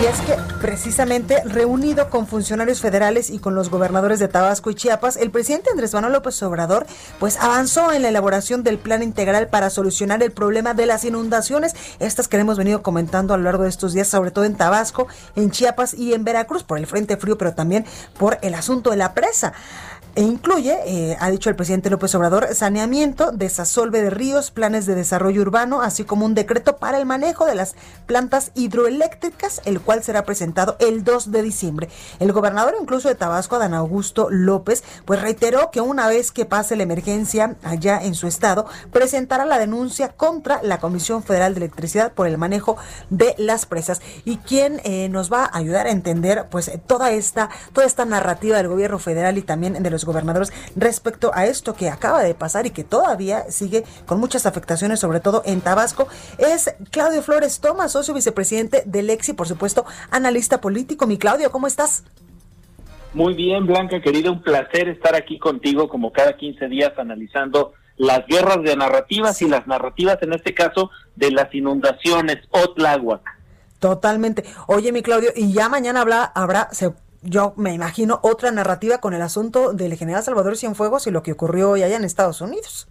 Y es que precisamente reunido con funcionarios federales y con los gobernadores de Tabasco y Chiapas, el presidente Andrés Manuel López Obrador pues avanzó en la elaboración del plan integral para solucionar el problema de las inundaciones, estas que hemos venido comentando a lo largo de estos días, sobre todo en Tabasco, en Chiapas y en Veracruz por el frente frío, pero también por el asunto de la presa e incluye, eh, ha dicho el presidente López Obrador, saneamiento, desasolve de ríos, planes de desarrollo urbano, así como un decreto para el manejo de las plantas hidroeléctricas, el cual será presentado el 2 de diciembre. El gobernador incluso de Tabasco, Adán Augusto López, pues reiteró que una vez que pase la emergencia allá en su estado, presentará la denuncia contra la Comisión Federal de Electricidad por el manejo de las presas. Y quien eh, nos va a ayudar a entender pues toda esta, toda esta narrativa del gobierno federal y también de los gobernadores respecto a esto que acaba de pasar y que todavía sigue con muchas afectaciones, sobre todo en Tabasco, es Claudio Flores Tomás, socio vicepresidente del EXI, por supuesto, analista político. Mi Claudio, ¿cómo estás? Muy bien, Blanca, querida, un placer estar aquí contigo como cada 15 días analizando las guerras de narrativas y las narrativas, en este caso, de las inundaciones, Otláhuac. Totalmente. Oye, mi Claudio, y ya mañana habrá, habrá se yo me imagino otra narrativa con el asunto del general Salvador Cienfuegos y lo que ocurrió hoy allá en Estados Unidos.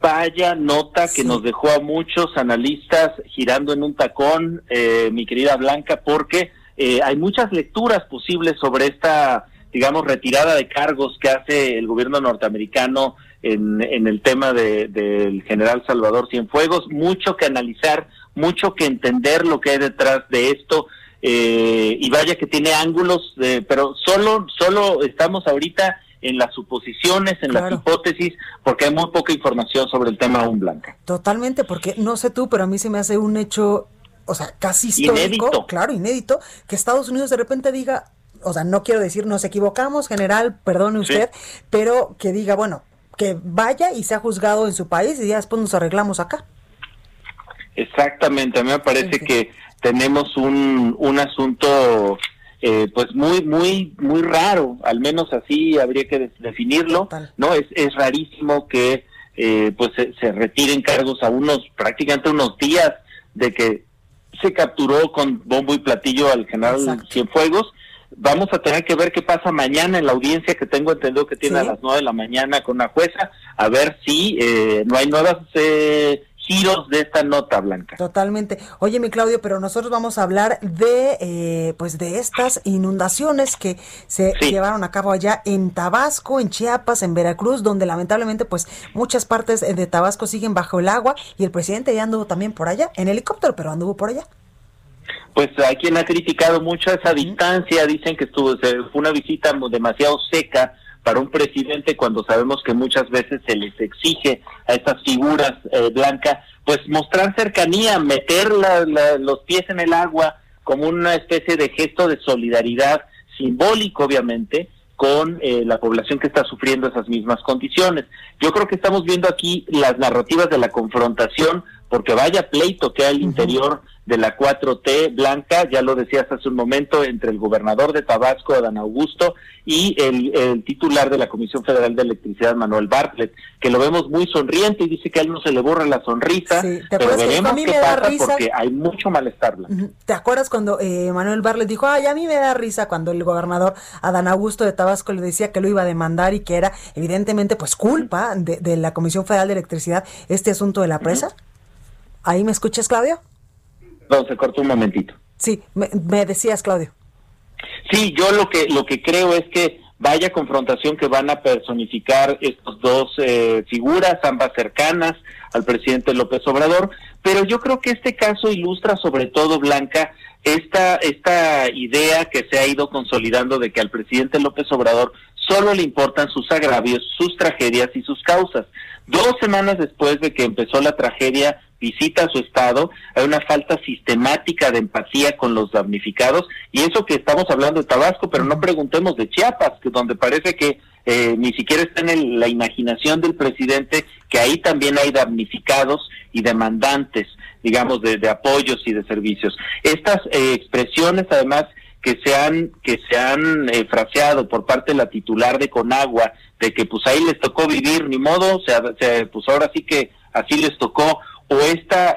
Vaya nota que nos dejó a muchos analistas girando en un tacón, eh, mi querida Blanca, porque eh, hay muchas lecturas posibles sobre esta, digamos, retirada de cargos que hace el gobierno norteamericano en, en el tema de, del general Salvador Cienfuegos. Mucho que analizar, mucho que entender lo que hay detrás de esto. Eh, y vaya que tiene ángulos, eh, pero solo, solo estamos ahorita en las suposiciones, en las hipótesis, porque hay muy poca información sobre el tema aún blanca. Totalmente, porque no sé tú, pero a mí se me hace un hecho, o sea, casi histórico, inédito. claro, inédito, que Estados Unidos de repente diga, o sea, no quiero decir nos equivocamos, general, perdone usted, sí. pero que diga, bueno, que vaya y sea juzgado en su país y ya después nos arreglamos acá. Exactamente, a mí me parece sí, sí. que tenemos un, un asunto eh, pues muy muy muy raro al menos así habría que definirlo Total. no es, es rarísimo que eh, pues se, se, retiren cargos a unos prácticamente unos días de que se capturó con bombo y platillo al general Exacto. Cienfuegos vamos a tener que ver qué pasa mañana en la audiencia que tengo entendido que tiene Sí. a las nueve de la mañana con una jueza a ver si eh, no hay nuevas eh, giros de esta nota blanca Totalmente. Oye, mi Claudio, pero nosotros vamos a hablar de, eh, pues, de estas inundaciones que se Sí. llevaron a cabo allá en Tabasco, en Chiapas, en Veracruz, donde lamentablemente, pues, muchas partes de Tabasco siguen bajo el agua y el presidente ya anduvo también por allá, en helicóptero, pero anduvo por allá. pues hay quien ha criticado mucho esa distancia, dicen que estuvo fue una visita demasiado seca para un presidente cuando sabemos que muchas veces se les exige a estas figuras eh, blancas, pues mostrar cercanía, meter la- los pies en el agua como una especie de gesto de solidaridad simbólico, obviamente, con eh, la población que está sufriendo esas mismas condiciones. Yo creo que estamos viendo aquí las narrativas de la confrontación, porque vaya pleito que hay al interior de la 4T blanca, ya lo decías hace un momento, entre el gobernador de Tabasco, Adán Augusto, y el, el titular de la Comisión Federal de Electricidad, Manuel Bartlett, que lo vemos muy sonriente y dice que a él no se le borra la sonrisa, Sí, ¿te pero veremos "A mí qué pasa risa"? porque hay mucho malestar. ¿Te acuerdas cuando eh, Manuel Barlet dijo, ay, a mí me da risa cuando el gobernador Adán Augusto de Tabasco le decía que lo iba a demandar y que era evidentemente pues culpa de, de la Comisión Federal de Electricidad este asunto de la presa? ¿Ahí me escuchas, Claudio? No, se cortó un momentito. Sí, me, me decías, Claudio. Sí, yo lo que lo que creo es que vaya confrontación que van a personificar estos dos eh, figuras, ambas cercanas al presidente López Obrador, pero yo creo que este caso ilustra sobre todo Blanca esta esta idea que se ha ido consolidando de que al presidente López Obrador solo le importan sus agravios, sus tragedias y sus causas. Dos semanas después de que empezó la tragedia visita su estado, hay una falta sistemática de empatía con los damnificados y eso que estamos hablando de Tabasco, pero no preguntemos de Chiapas, que donde parece que eh, ni siquiera está en la imaginación del presidente que ahí también hay damnificados y demandantes, digamos, de, apoyos y de servicios. Estas eh, expresiones, además, que se han que se han eh, fraseado por parte de la titular de Conagua de que pues ahí les tocó vivir ni modo, o sea, pues ahora sí que así les tocó o esta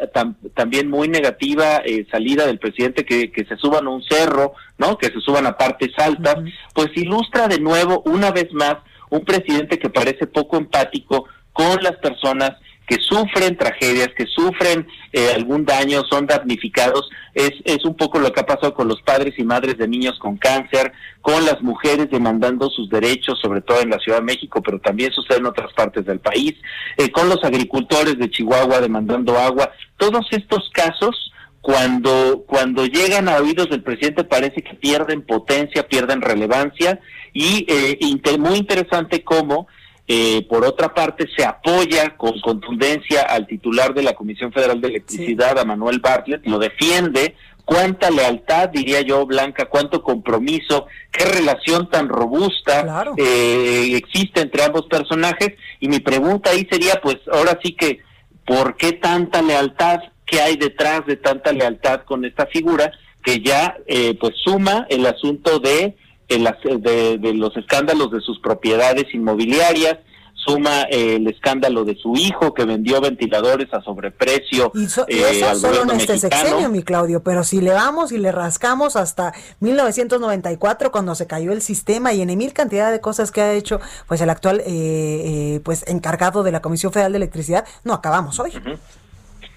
también muy negativa eh, salida del presidente que, que se suban a un cerro, ¿no? Que se suban a partes altas, pues ilustra de nuevo una vez más un presidente que parece poco empático con las personas que sufren tragedias, que sufren eh, algún daño, son damnificados. Es, es un poco lo que ha pasado con los padres y madres de niños con cáncer, con las mujeres demandando sus derechos, sobre todo en la Ciudad de México, pero también sucede en otras partes del país, eh, con los agricultores de Chihuahua demandando agua. Todos estos casos cuando cuando llegan a oídos del presidente parece que pierden potencia, pierden relevancia y eh, muy interesante cómo eh, por otra parte, se apoya con contundencia al titular de la Comisión Federal de Electricidad, a Manuel Bartlett, lo defiende. Cuánta lealtad, diría yo, Blanca, cuánto compromiso, qué relación tan robusta eh, existe entre ambos personajes. Y mi pregunta ahí sería, pues, ahora sí que, ¿por qué tanta lealtad? ¿Qué hay detrás de tanta lealtad con esta figura que ya, eh, pues, suma el asunto de de, de, los escándalos de sus propiedades inmobiliarias, suma eh, el escándalo de su hijo que vendió ventiladores a sobreprecio. Y, eh, eso solo en este sexenio, mi Claudio, pero si le vamos y le rascamos hasta 1994 cuando se cayó el sistema y en mil cantidad de cosas que ha hecho pues el actual eh, pues encargado de la Comisión Federal de Electricidad, no acabamos hoy.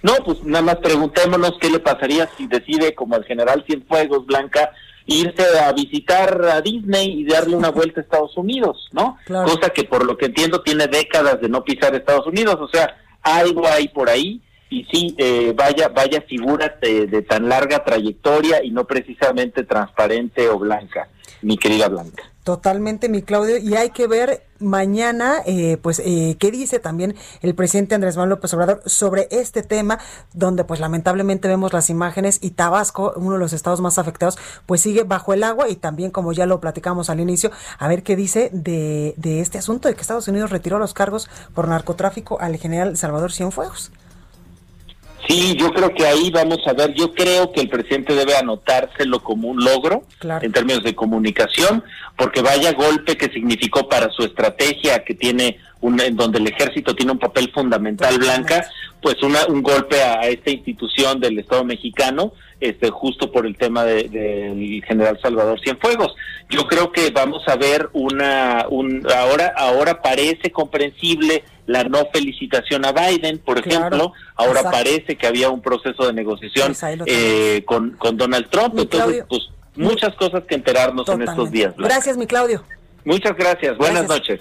No, pues nada más preguntémonos qué le pasaría si decide como el general Cienfuegos Blanca irse a visitar a Disney y darle una vuelta a Estados Unidos, ¿no? Cosa que por lo que entiendo tiene décadas de no pisar Estados Unidos, o sea, algo hay por ahí. Y sí, eh, vaya, vaya figura de, tan larga trayectoria y no precisamente transparente o blanca, mi querida Blanca. Totalmente, mi Claudio, y hay que ver mañana, eh, pues, eh, qué dice también el presidente Andrés Manuel López Obrador sobre este tema, donde, pues, lamentablemente vemos las imágenes y Tabasco, uno de los estados más afectados, pues sigue bajo el agua y también, como ya lo platicamos al inicio, a ver qué dice de, de este asunto de que Estados Unidos retiró los cargos por narcotráfico al general Salvador Cienfuegos. Sí, yo creo que ahí vamos a ver, yo creo que el presidente debe anotárselo como un logro en términos de comunicación, porque vaya golpe que significó para su estrategia que tiene un, en donde el ejército tiene un papel fundamental blanca, pues una, un golpe a, esta institución del Estado mexicano, este justo por el tema del de, general Salvador Cienfuegos. Yo creo que vamos a ver una un ahora ahora parece comprensible la no felicitación a Biden, por ejemplo, ahora parece que había un proceso de negociación eh, con, con Donald Trump, entonces pues muchas cosas que enterarnos en estos días. Gracias, mi Claudio. Muchas gracias, buenas noches.